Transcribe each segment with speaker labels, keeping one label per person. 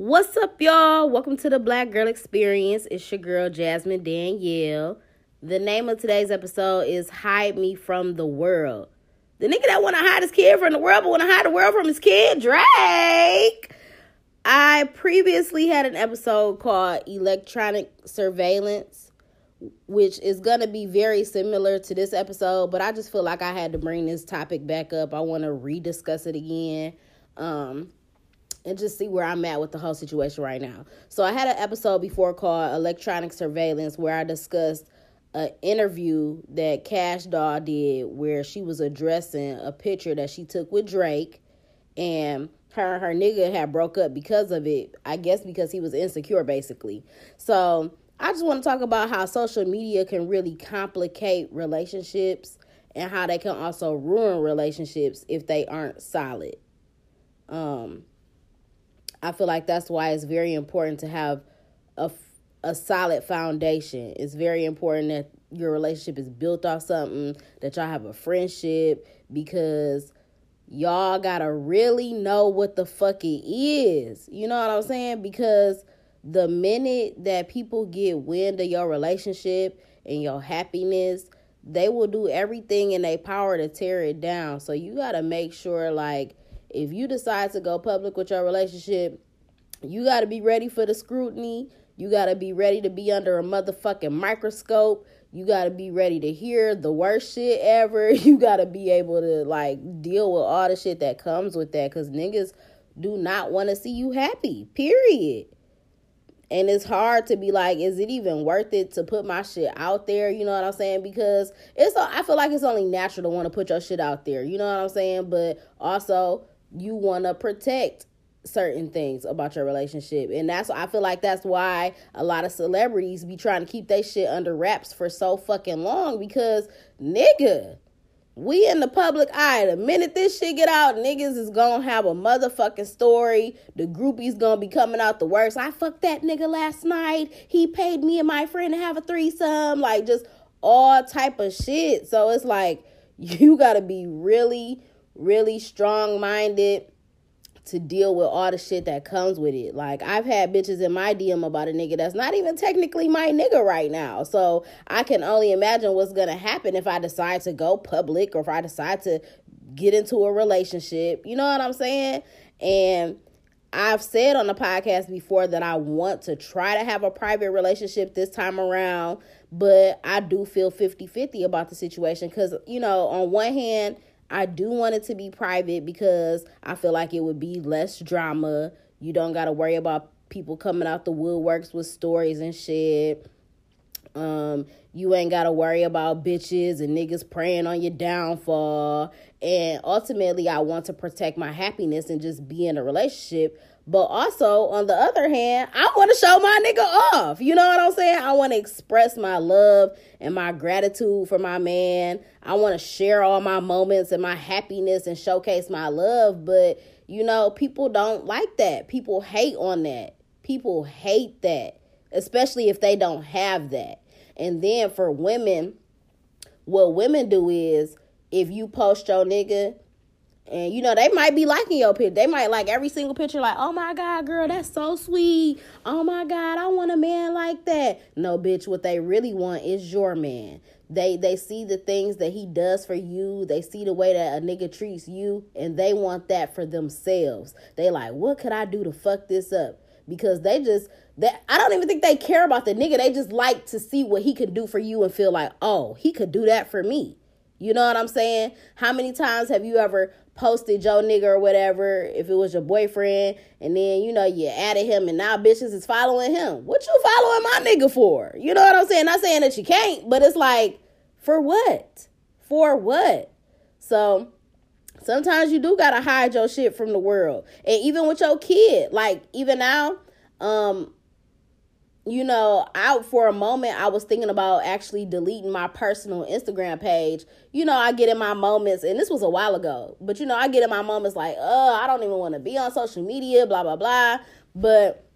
Speaker 1: What's up, y'all? Welcome to the Black Girl Experience. It's your girl, Jasmine Danielle. The name of today's episode is Hide Me from the World. The nigga that want to hide his kid from the world, but want to hide the world from his kid, Drake. I previously had an episode called Electronic Surveillance, which is going to be very similar to this episode, but I just feel like I had to bring this topic back up. I want to rediscuss it again. Um, and just see where I'm at with the whole situation right now. So I had an episode before called Electronic Surveillance where I discussed an interview that Kash Doll did where she was addressing a picture that she took with Drake and her and her nigga had broke up because of it. I guess because he was insecure basically. So I just want to talk about how social media can really complicate relationships and how they can also ruin relationships if they aren't solid. Um I feel like that's why it's very important to have a, a solid foundation. It's very important that your relationship is built off something, that y'all have a friendship, because y'all gotta really know what the fuck it is. You know what I'm saying? Because the minute that people get wind of your relationship and your happiness, they will do everything in their power to tear it down. So you gotta make sure like if you decide to go public with your relationship, you got to be ready for the scrutiny. You got to be ready to be under a motherfucking microscope. You got to be ready to hear the worst shit ever. You got to be able to like deal with all the shit that comes with that cuz niggas do not want to see you happy. Period. And it's hard to be like, is it even worth it to put my shit out there? You know what I'm saying? Because it's, I feel like it's only natural to want to put your shit out there. You know what I'm saying? But also, you want to protect certain things about your relationship. And that's I feel like that's why a lot of celebrities be trying to keep their shit under wraps for so fucking long because nigga, we in the public eye. The minute this shit get out, niggas is gonna have a motherfucking story. The groupies gonna be coming out the worst. I fucked that nigga last night. He paid me and my friend to have a threesome. Like just all type of shit. So it's like you gotta be really, really strong minded to deal with all the shit that comes with it. Like I've had bitches in my DM about a nigga that's not even technically my nigga right now. So I can only imagine what's gonna happen if I decide to go public or if I decide to get into a relationship. You know what I'm saying? And I've said on the podcast before that I want to try to have a private relationship this time around, but I do feel 50 50 about the situation because, you know, on one hand, I do want it to be private because I feel like it would be less drama. You don't got to worry about people coming out the woodworks with stories and shit. Um, you ain't got to worry about bitches and niggas preying on your downfall. And ultimately, I want to protect my happiness and just be in a relationship but also, on the other hand, I want to show my nigga off. You know what I'm saying? I want to express my love and my gratitude for my man. I want to share all my moments and my happiness and showcase my love. But, you know, people don't like that. People hate on that. People hate that, especially if they don't have that. And then for women, what women do is if you post your nigga, and you know, they might be liking your picture. They might like every single picture, like, oh my God, girl, that's so sweet. Oh my God, I want a man like that. No, bitch, what they really want is your man. They they see the things that he does for you. They see the way that a nigga treats you, and they want that for themselves. They like, what could I do to fuck this up? Because they just that I don't even think they care about the nigga. They just like to see what he can do for you and feel like, oh, he could do that for me. You know what I'm saying? How many times have you ever posted your nigga or whatever, if it was your boyfriend, and then you know you added him and now bitches is following him. What you following my nigga for? You know what I'm saying? Not saying that you can't, but it's like, for what? For what? So sometimes you do gotta hide your shit from the world. And even with your kid, like even now, um, you know, out for a moment, I was thinking about actually deleting my personal Instagram page. You know, I get in my moments, and this was a while ago, but you know, I get in my moments like, oh, I don't even want to be on social media, blah, blah, blah. But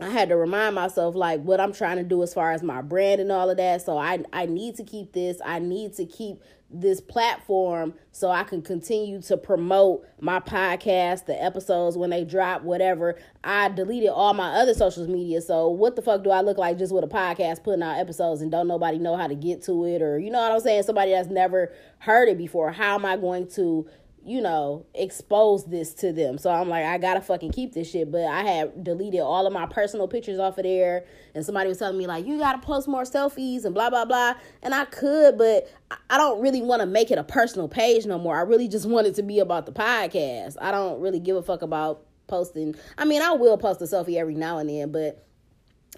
Speaker 1: I had to remind myself like what I'm trying to do as far as my brand and all of that. So I I need to keep this. I need to keep this platform so I can continue to promote my podcast, the episodes when they drop, whatever. I deleted all my other social media. So what the fuck do I look like just with a podcast putting out episodes and don't nobody know how to get to it or you know what I'm saying? Somebody that's never heard it before. How am I going to you know, expose this to them. So I'm like, I gotta fucking keep this shit. But I had deleted all of my personal pictures off of there. And somebody was telling me, like, you gotta post more selfies and blah, blah, blah. And I could, but I don't really wanna make it a personal page no more. I really just want it to be about the podcast. I don't really give a fuck about posting. I mean, I will post a selfie every now and then, but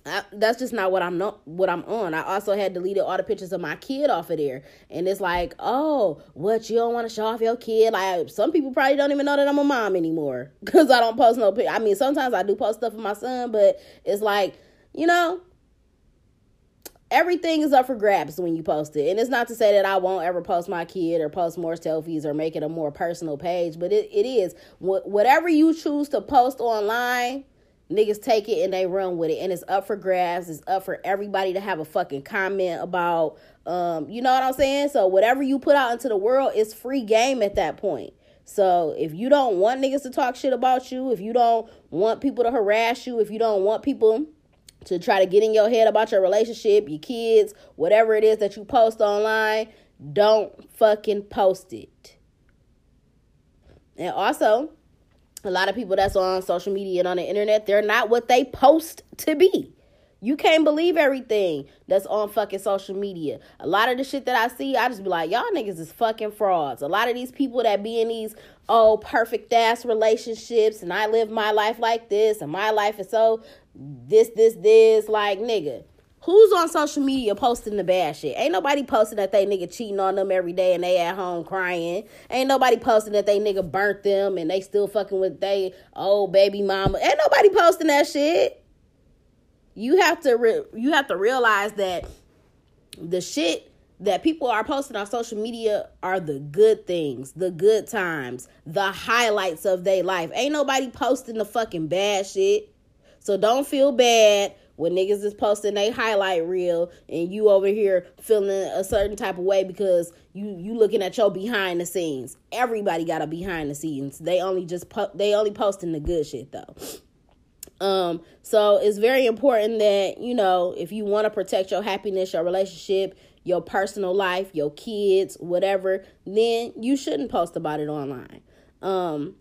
Speaker 1: I, that's just not what I'm not what I'm on. I also had deleted all the pictures of my kid off of there, and it's like, oh, what you don't want to show off your kid? Like some people probably don't even know that I'm a mom anymore because I don't post no. I mean, sometimes I do post stuff of my son, but it's like, you know, everything is up for grabs when you post it. And it's not to say that I won't ever post my kid or post more selfies or make it a more personal page, but it, it is whatever you choose to post online niggas take it and they run with it. And it's up for grabs. It's up for everybody to have a fucking comment about um you know what i'm saying? So whatever you put out into the world is free game at that point. So if you don't want niggas to talk shit about you if you don't want people to harass you if you don't want people to try to get in your head about your relationship your kids whatever it is that you post online don't fucking post it. And also a lot of people that's on social media and on the internet, they're not what they post to be. You can't believe everything that's on fucking social media. A lot of the shit that I see, I just be like, y'all niggas is fucking frauds. A lot of these people that be in these oh perfect ass relationships and I live my life like this and my life is so this, this, this, like nigga. Who's on social media posting the bad shit? Ain't nobody posting that they nigga cheating on them every day and they at home crying. Ain't nobody posting that they nigga burnt them and they still fucking with they old baby mama. Ain't nobody posting that shit. You have to re- you have to realize that the shit that people are posting on social media are the good things, the good times, the highlights of their life. Ain't nobody posting the fucking bad shit. So don't feel bad when niggas is posting a highlight reel and you over here feeling a certain type of way because you you looking at your behind the scenes. Everybody got a behind the scenes. They only just po- they only posting the good shit though. Um, so it's very important that, you know, if you want to protect your happiness, your relationship, your personal life, your kids, whatever, then you shouldn't post about it online. Um,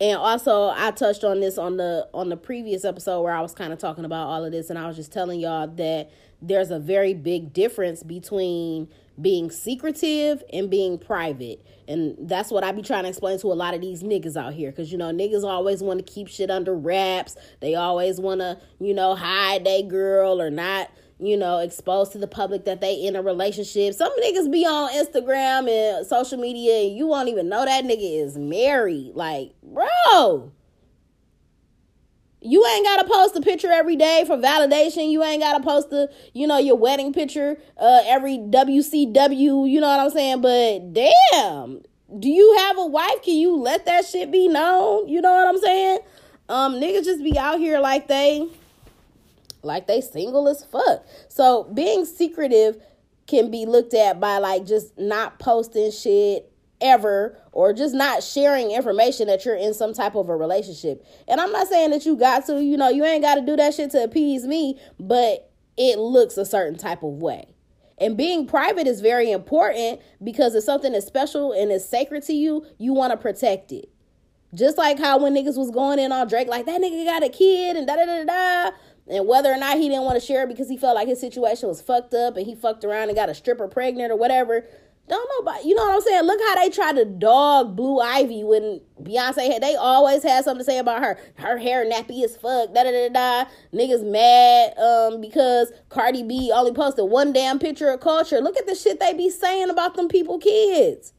Speaker 1: and also i touched on this on the on the previous episode where i was kind of talking about all of this and i was just telling y'all that there's a very big difference between being secretive and being private. And that's what i be trying to explain to a lot of these niggas out here because you know niggas always want to keep shit under wraps. They always want to you know hide they girl or not you know, exposed to the public that they in a relationship. Some niggas be on Instagram and social media and you won't even know that nigga is married. Like, bro. You ain't gotta post a picture every day for validation. You ain't gotta post the, you know, your wedding picture uh every WCW, you know what I'm saying? But damn, do you have a wife? Can you let that shit be known? You know what I'm saying? Um, niggas just be out here like they like they single as fuck. So being secretive can be looked at by like just not posting shit ever or just not sharing information that you're in some type of a relationship. And I'm not saying that you got to, you know, you ain't got to do that shit to appease me, but it looks a certain type of way. And being private is very important because if something is special and is sacred to you, you want to protect it. Just like how when niggas was going in on Drake, like that nigga got a kid and da da da da and whether or not he didn't want to share it because he felt like his situation was fucked up and he fucked around and got a stripper pregnant or whatever. Don't know about you know what I'm saying? Look how they tried to dog Blue Ivy when Beyonce had they always had something to say about her. Her hair nappy as fuck. Da da da da. Niggas mad um because Cardi B only posted one damn picture of Kulture. Look at the shit they be saying about them people kids.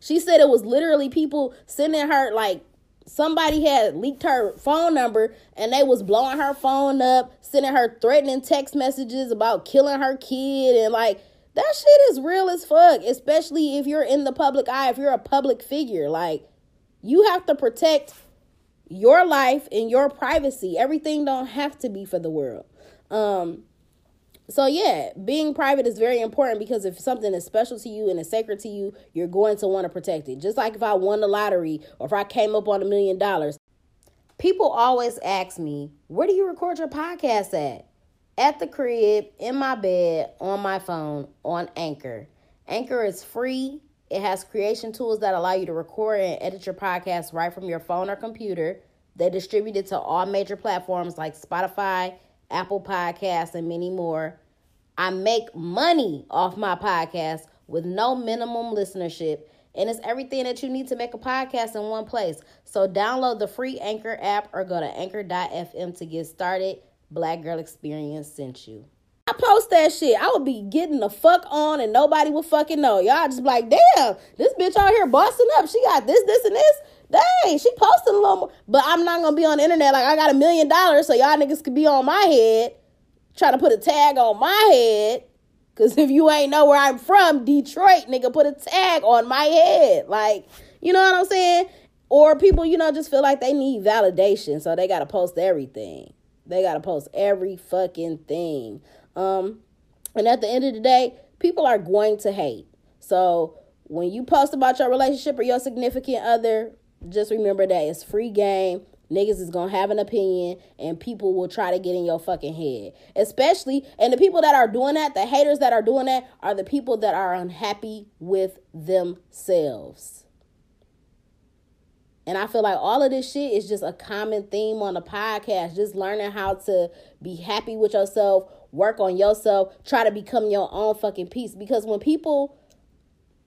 Speaker 1: She said it was literally people sending her like somebody had leaked her phone number and they was blowing her phone up, sending her threatening text messages about killing her kid and like that shit is real as fuck, especially if you're in the public eye, if you're a public figure. Like you have to protect your life and your privacy. Everything don't have to be for the world. Um so yeah, being private is very important because if something is special to you and is sacred to you, you're going to want to protect it. Just like if I won the lottery or if I came up on a million dollars. People always ask me, "Where do you record your podcast at?" At the crib, in my bed, on my phone, on Anchor. Anchor is free. It has creation tools that allow you to record and edit your podcast right from your phone or computer. They distribute it to all major platforms like Spotify, Apple Podcasts, and many more. I make money off my podcast with no minimum listenership. And it's everything that you need to make a podcast in one place. So download the free Anchor app or go to anchor.fm to get started. Black Girl Experience sent you. Post that shit. I would be getting the fuck on and nobody would fucking know. Y'all just be like, damn, this bitch out here busting up. She got this, this, and this. Dang, she posting a little more. But I'm not gonna be on the internet like I got a million dollars so y'all niggas could be on my head trying to put a tag on my head. Cause if you ain't know where I'm from, Detroit, nigga, put a tag on my head. Like, you know what I'm saying? Or people, you know, just feel like they need validation, so they gotta post everything. They gotta post every fucking thing. Um, and at the end of the day, people are going to hate. So when you post about your relationship or your significant other, just remember that it's free game. Niggas is gonna have an opinion and people will try to get in your fucking head. Especially, and the people that are doing that, the haters that are doing that, are the people that are unhappy with themselves. And I feel like all of this shit is just a common theme on the podcast. Just learning how to be happy with yourself, work on yourself, try to become your own fucking peace. Because when people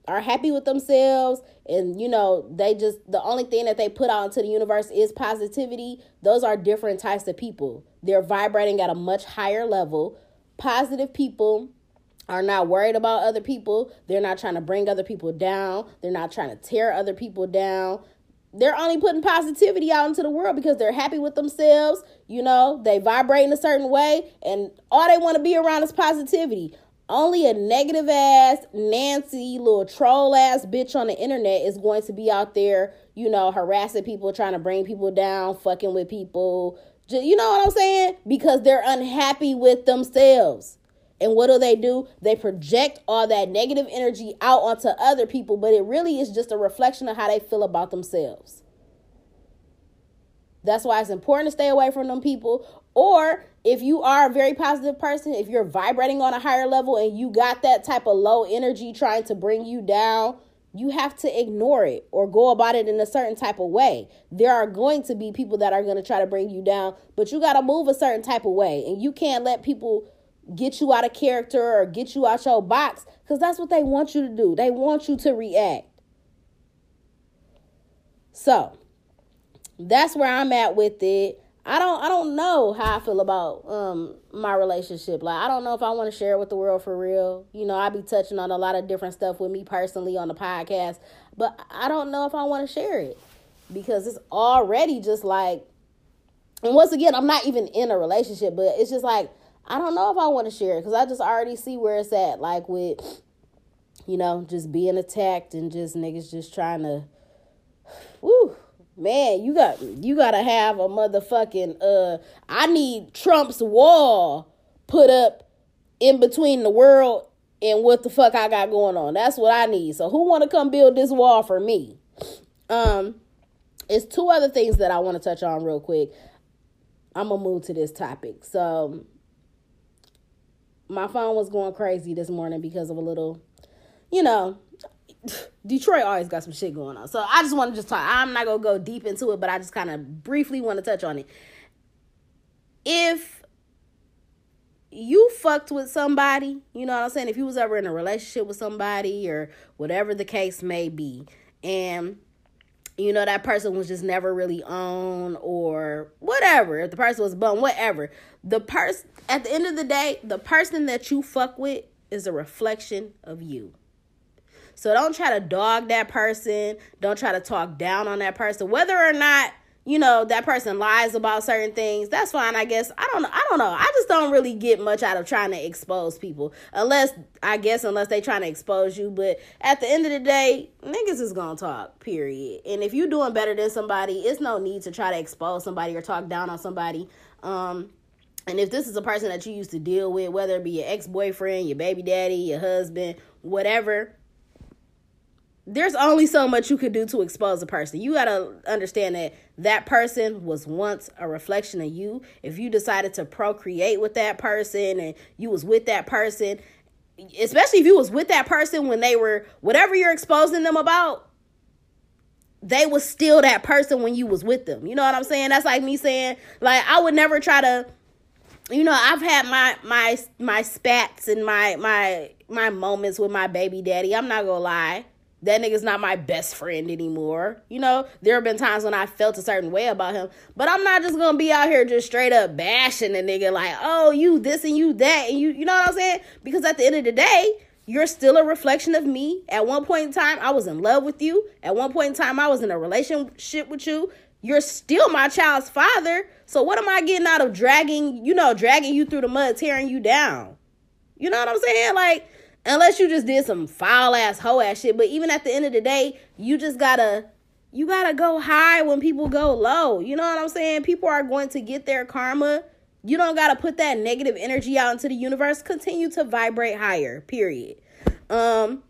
Speaker 1: are happy with themselves and you know they just the only thing that they put out into the universe is positivity those are different types of people. They're vibrating at a much higher level. Positive people are not worried about other people. They're not trying to bring other people down. They're not trying to tear other people down they're only putting positivity out into the world because they're happy with themselves you know they vibrate in a certain way and all they want to be around is positivity only a negative ass, Nancy, little troll ass bitch on the internet is going to be out there, you know, harassing people, trying to bring people down, fucking with people. You know what I'm saying? Because they're unhappy with themselves. And what do they do? They project all that negative energy out onto other people, but it really is just a reflection of how they feel about themselves. That's why it's important to stay away from them people. Or if you are a very positive person, if you're vibrating on a higher level and you got that type of low energy trying to bring you down, you have to ignore it or go about it in a certain type of way. There are going to be people that are going to try to bring you down, but you got to move a certain type of way. And you can't let people get you out of character or get you out your box because that's what they want you to do. They want you to react. So that's where I'm at with it. I don't I don't know how I feel about um my relationship. Like I don't know if I want to share it with the world for real. You know, I be touching on a lot of different stuff with me personally on the podcast, but I don't know if I want to share it because it's already just like and once again, I'm not even in a relationship, but it's just like I don't know if I want to share it cuz I just already see where it's at like with you know, just being attacked and just niggas just trying to woo man, you got you gotta have a motherfucking uh I need Trump's wall put up in between the world and what the fuck I got going on. That's what I need. So who wanna come build this wall for me? Um it's two other things that I want to touch on real quick. I'm gonna move to this topic. So my phone was going crazy this morning because of a little, you know, Detroit always got some shit going on. So I just want to just talk. I'm not gonna go deep into it, but I just kind of briefly want to touch on it. If you fucked with somebody, you know what I'm saying? If you was ever in a relationship with somebody or whatever the case may be, and you know that person was just never really on or whatever, if the person was bum, whatever. The person at the end of the day, the person that you fuck with is a reflection of you. So don't try to dog that person. Don't try to talk down on that person. Whether or not you know that person lies about certain things that's fine i guess. I don't know i don't know. I just don't really get much out of trying to expose people. Unless i guess unless they trying to expose you but at the end of the day niggas is gonna talk period. And if you're doing better than somebody it's no need to try to expose somebody or talk down on somebody. Um and if this is a person that you used to deal with whether it be your ex-boyfriend your baby daddy your husband whatever there's only so much you could do to expose a person. You got to understand that that person was once a reflection of you. If you decided to procreate with that person and you was with that person, especially if you was with that person when they were whatever you're exposing them about, they was still that person when you was with them. You know what I'm saying? That's like me saying like I would never try to you know, I've had my my my spats and my my my moments with my baby daddy. I'm not going to lie that nigga's not my best friend anymore. You know, there have been times when I felt a certain way about him, but I'm not just gonna be out here just straight up bashing the nigga like, oh, you this and you that, and you, you know what I'm saying? Because at the end of the day, you're still a reflection of me. At one point in time, I was in love with you. At one point in time, I was in a relationship with you. You're still my child's father. So what am I getting out of dragging, you know, dragging you through the mud, tearing you down? You know what I'm saying? Like, unless you just did some foul ass hoe ass shit. But even at the end of the day, you just gotta you gotta go high when people go low. You know what I'm saying? People are going to get their karma. You don't gotta put that negative energy out into the universe. Continue to vibrate higher. Period. Um.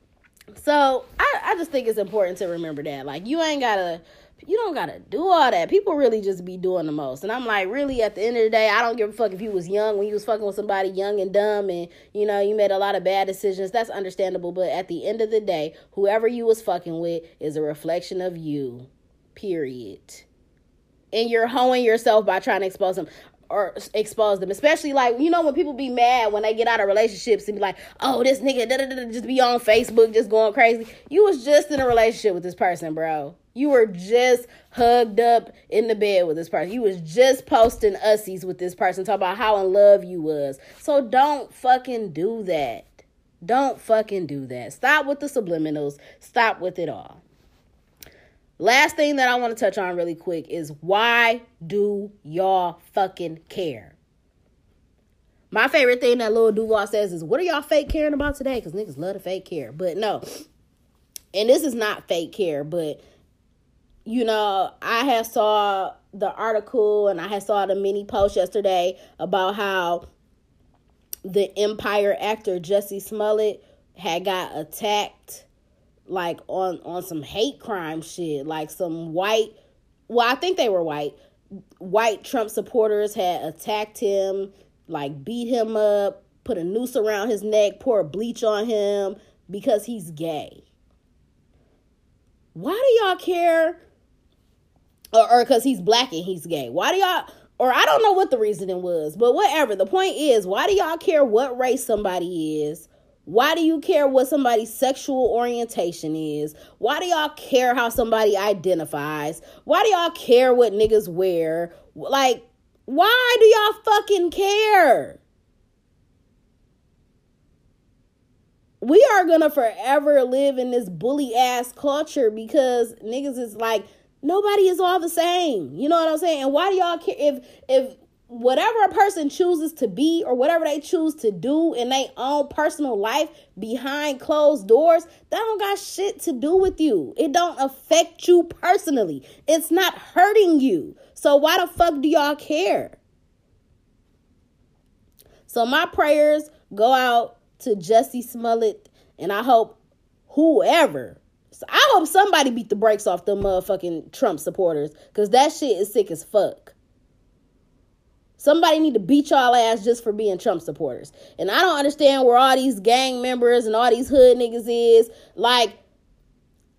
Speaker 1: So I I just think it's important to remember that. Like you ain't gotta you don't gotta do all that. People really just be doing the most. And I'm like, really, at the end of the day, I don't give a fuck if you was young when you was fucking with somebody young and dumb and you know, you made a lot of bad decisions. That's understandable. But at the end of the day, whoever you was fucking with is a reflection of you. Period. And you're hoeing yourself by trying to expose them or expose them. Especially like, you know, when people be mad when they get out of relationships and be like, oh, this nigga just be on Facebook just going crazy. You was just in a relationship with this person, bro. You were just hugged up in the bed with this person. You was just posting ussies with this person, talking about how in love you was. So don't fucking do that. Don't fucking do that. Stop with the subliminals. Stop with it all. Last thing that I want to touch on really quick is why do y'all fucking care? My favorite thing that Lil Duval says is, "What are y'all fake caring about today?" Because niggas love to fake care, but no. And this is not fake care, but you know, I have saw the article and I had saw the mini post yesterday about how the Empire actor Jussie Smollett had got attacked like on on some hate crime shit, like some white well, I think they were white. White Trump supporters had attacked him, like beat him up, put a noose around his neck, pour bleach on him because he's gay. Why do y'all care or because he's black and he's gay. Why do y'all? Or I don't know what the reasoning was, but whatever. The point is, why do y'all care what race somebody is? Why do you care what somebody's sexual orientation is? Why do y'all care how somebody identifies? Why do y'all care what niggas wear? Like, why do y'all fucking care? We are gonna forever live in this bully ass culture because niggas is like, nobody is all the same. You know what I'm saying? And why do y'all care if if whatever a person chooses to be or whatever they choose to do in their own personal life behind closed doors, that don't got shit to do with you. It don't affect you personally. It's not hurting you. So why the fuck do y'all care? So my prayers go out to Jussie Smollett and I hope whoever I hope somebody beat the brakes off the motherfucking Trump supporters because that shit is sick as fuck. Somebody need to beat y'all ass just for being Trump supporters. And I don't understand where all these gang members and all these hood niggas is. Like,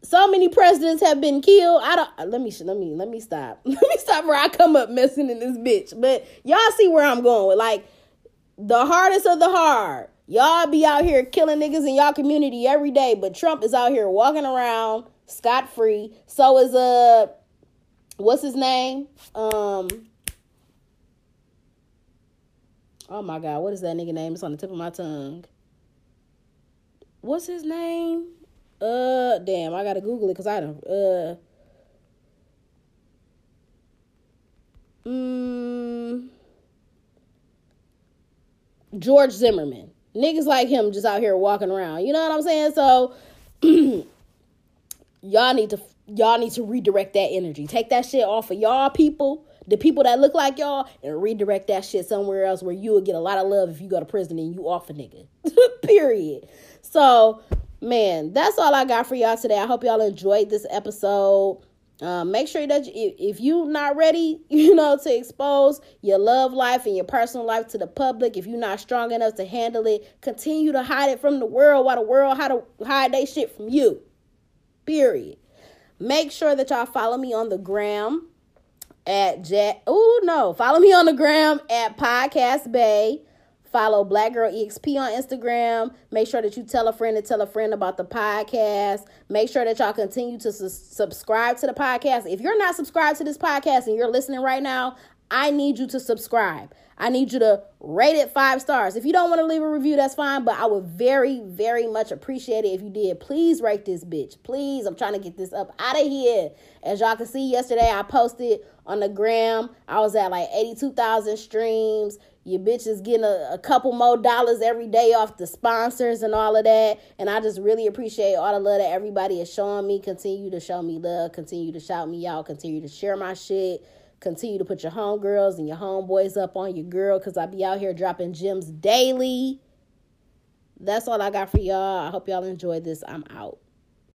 Speaker 1: so many presidents have been killed. I don't let me let me let me stop. let me stop where I come up messing in this bitch. But y'all see where I'm going with like the hardest of the hard Y'all be out here killing niggas in y'all community every day, but Trump is out here walking around scot free. So is uh what's his name? Um Oh my god, what is that nigga name? It's on the tip of my tongue. What's his name? Uh damn, I gotta Google it because I don't uh Mm, George Zimmerman. Niggas like him just out here walking around. You know what I'm saying? So y'all need to y'all need to redirect that energy. Take that shit off of y'all people, the people that look like y'all, and redirect that shit somewhere else where you will get a lot of love if you go to prison and you off a nigga. Period. So, man, that's all I got for y'all today. I hope y'all enjoyed this episode. Um, make sure that you, if you're not ready, you know, to expose your love life and your personal life to the public, if you're not strong enough to handle it, continue to hide it from the world while the world hide, hide they shit from you. Period. Make sure that y'all follow me on the gram at Jet. Oh no, follow me on the gram at Podcast Bay. Follow Black Girl EXP on Instagram. Make sure that you tell a friend to tell a friend about the podcast. Make sure that y'all continue to su- subscribe to the podcast. If you're not subscribed to this podcast and you're listening right now, I need you to subscribe. I need you to rate it five stars. If you don't want to leave a review, that's fine, but I would very, very much appreciate it if you did. Please rate this bitch. Please. I'm trying to get this up out of here. As y'all can see, yesterday I posted on the gram. I was at like 82,000 streams. Your bitch is getting a, a couple more dollars every day off the sponsors and all of that. And I just really appreciate all the love that everybody is showing me. Continue to show me love. Continue to shout me out. Continue to share my shit. Continue to put your homegirls and your homeboys up on your girl because I be out here dropping gems daily. That's all I got for y'all. I hope y'all enjoyed this. I'm out.